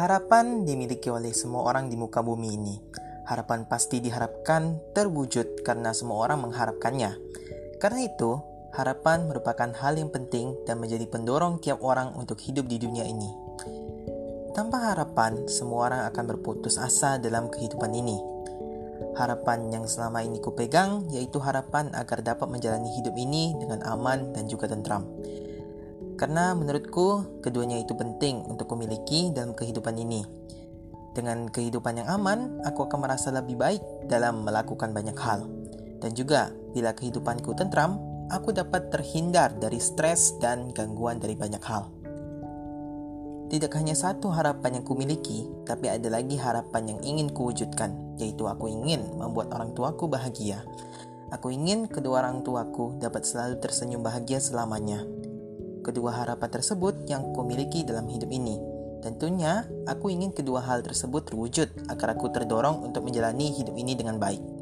Harapan dimiliki oleh semua orang di muka bumi ini. Harapan pasti diharapkan terwujud karena semua orang mengharapkannya. Karena itu, harapan merupakan hal yang penting dan menjadi pendorong tiap orang untuk hidup di dunia ini. Tanpa harapan, semua orang akan berputus asa dalam kehidupan ini. Harapan yang selama ini kupegang yaitu harapan agar dapat menjalani hidup ini dengan aman dan juga tentram. Karena menurutku keduanya itu penting untuk kumiliki dalam kehidupan ini. Dengan kehidupan yang aman, aku akan merasa lebih baik dalam melakukan banyak hal. Dan juga bila kehidupanku tentram, aku dapat terhindar dari stres dan gangguan dari banyak hal. Tidak hanya satu harapan yang kumiliki, tapi ada lagi harapan yang ingin kuwujudkan, yaitu aku ingin membuat orang tuaku bahagia. Aku ingin kedua orang tuaku dapat selalu tersenyum bahagia selamanya kedua harapan tersebut yang kumiliki dalam hidup ini. Tentunya, aku ingin kedua hal tersebut terwujud agar aku terdorong untuk menjalani hidup ini dengan baik.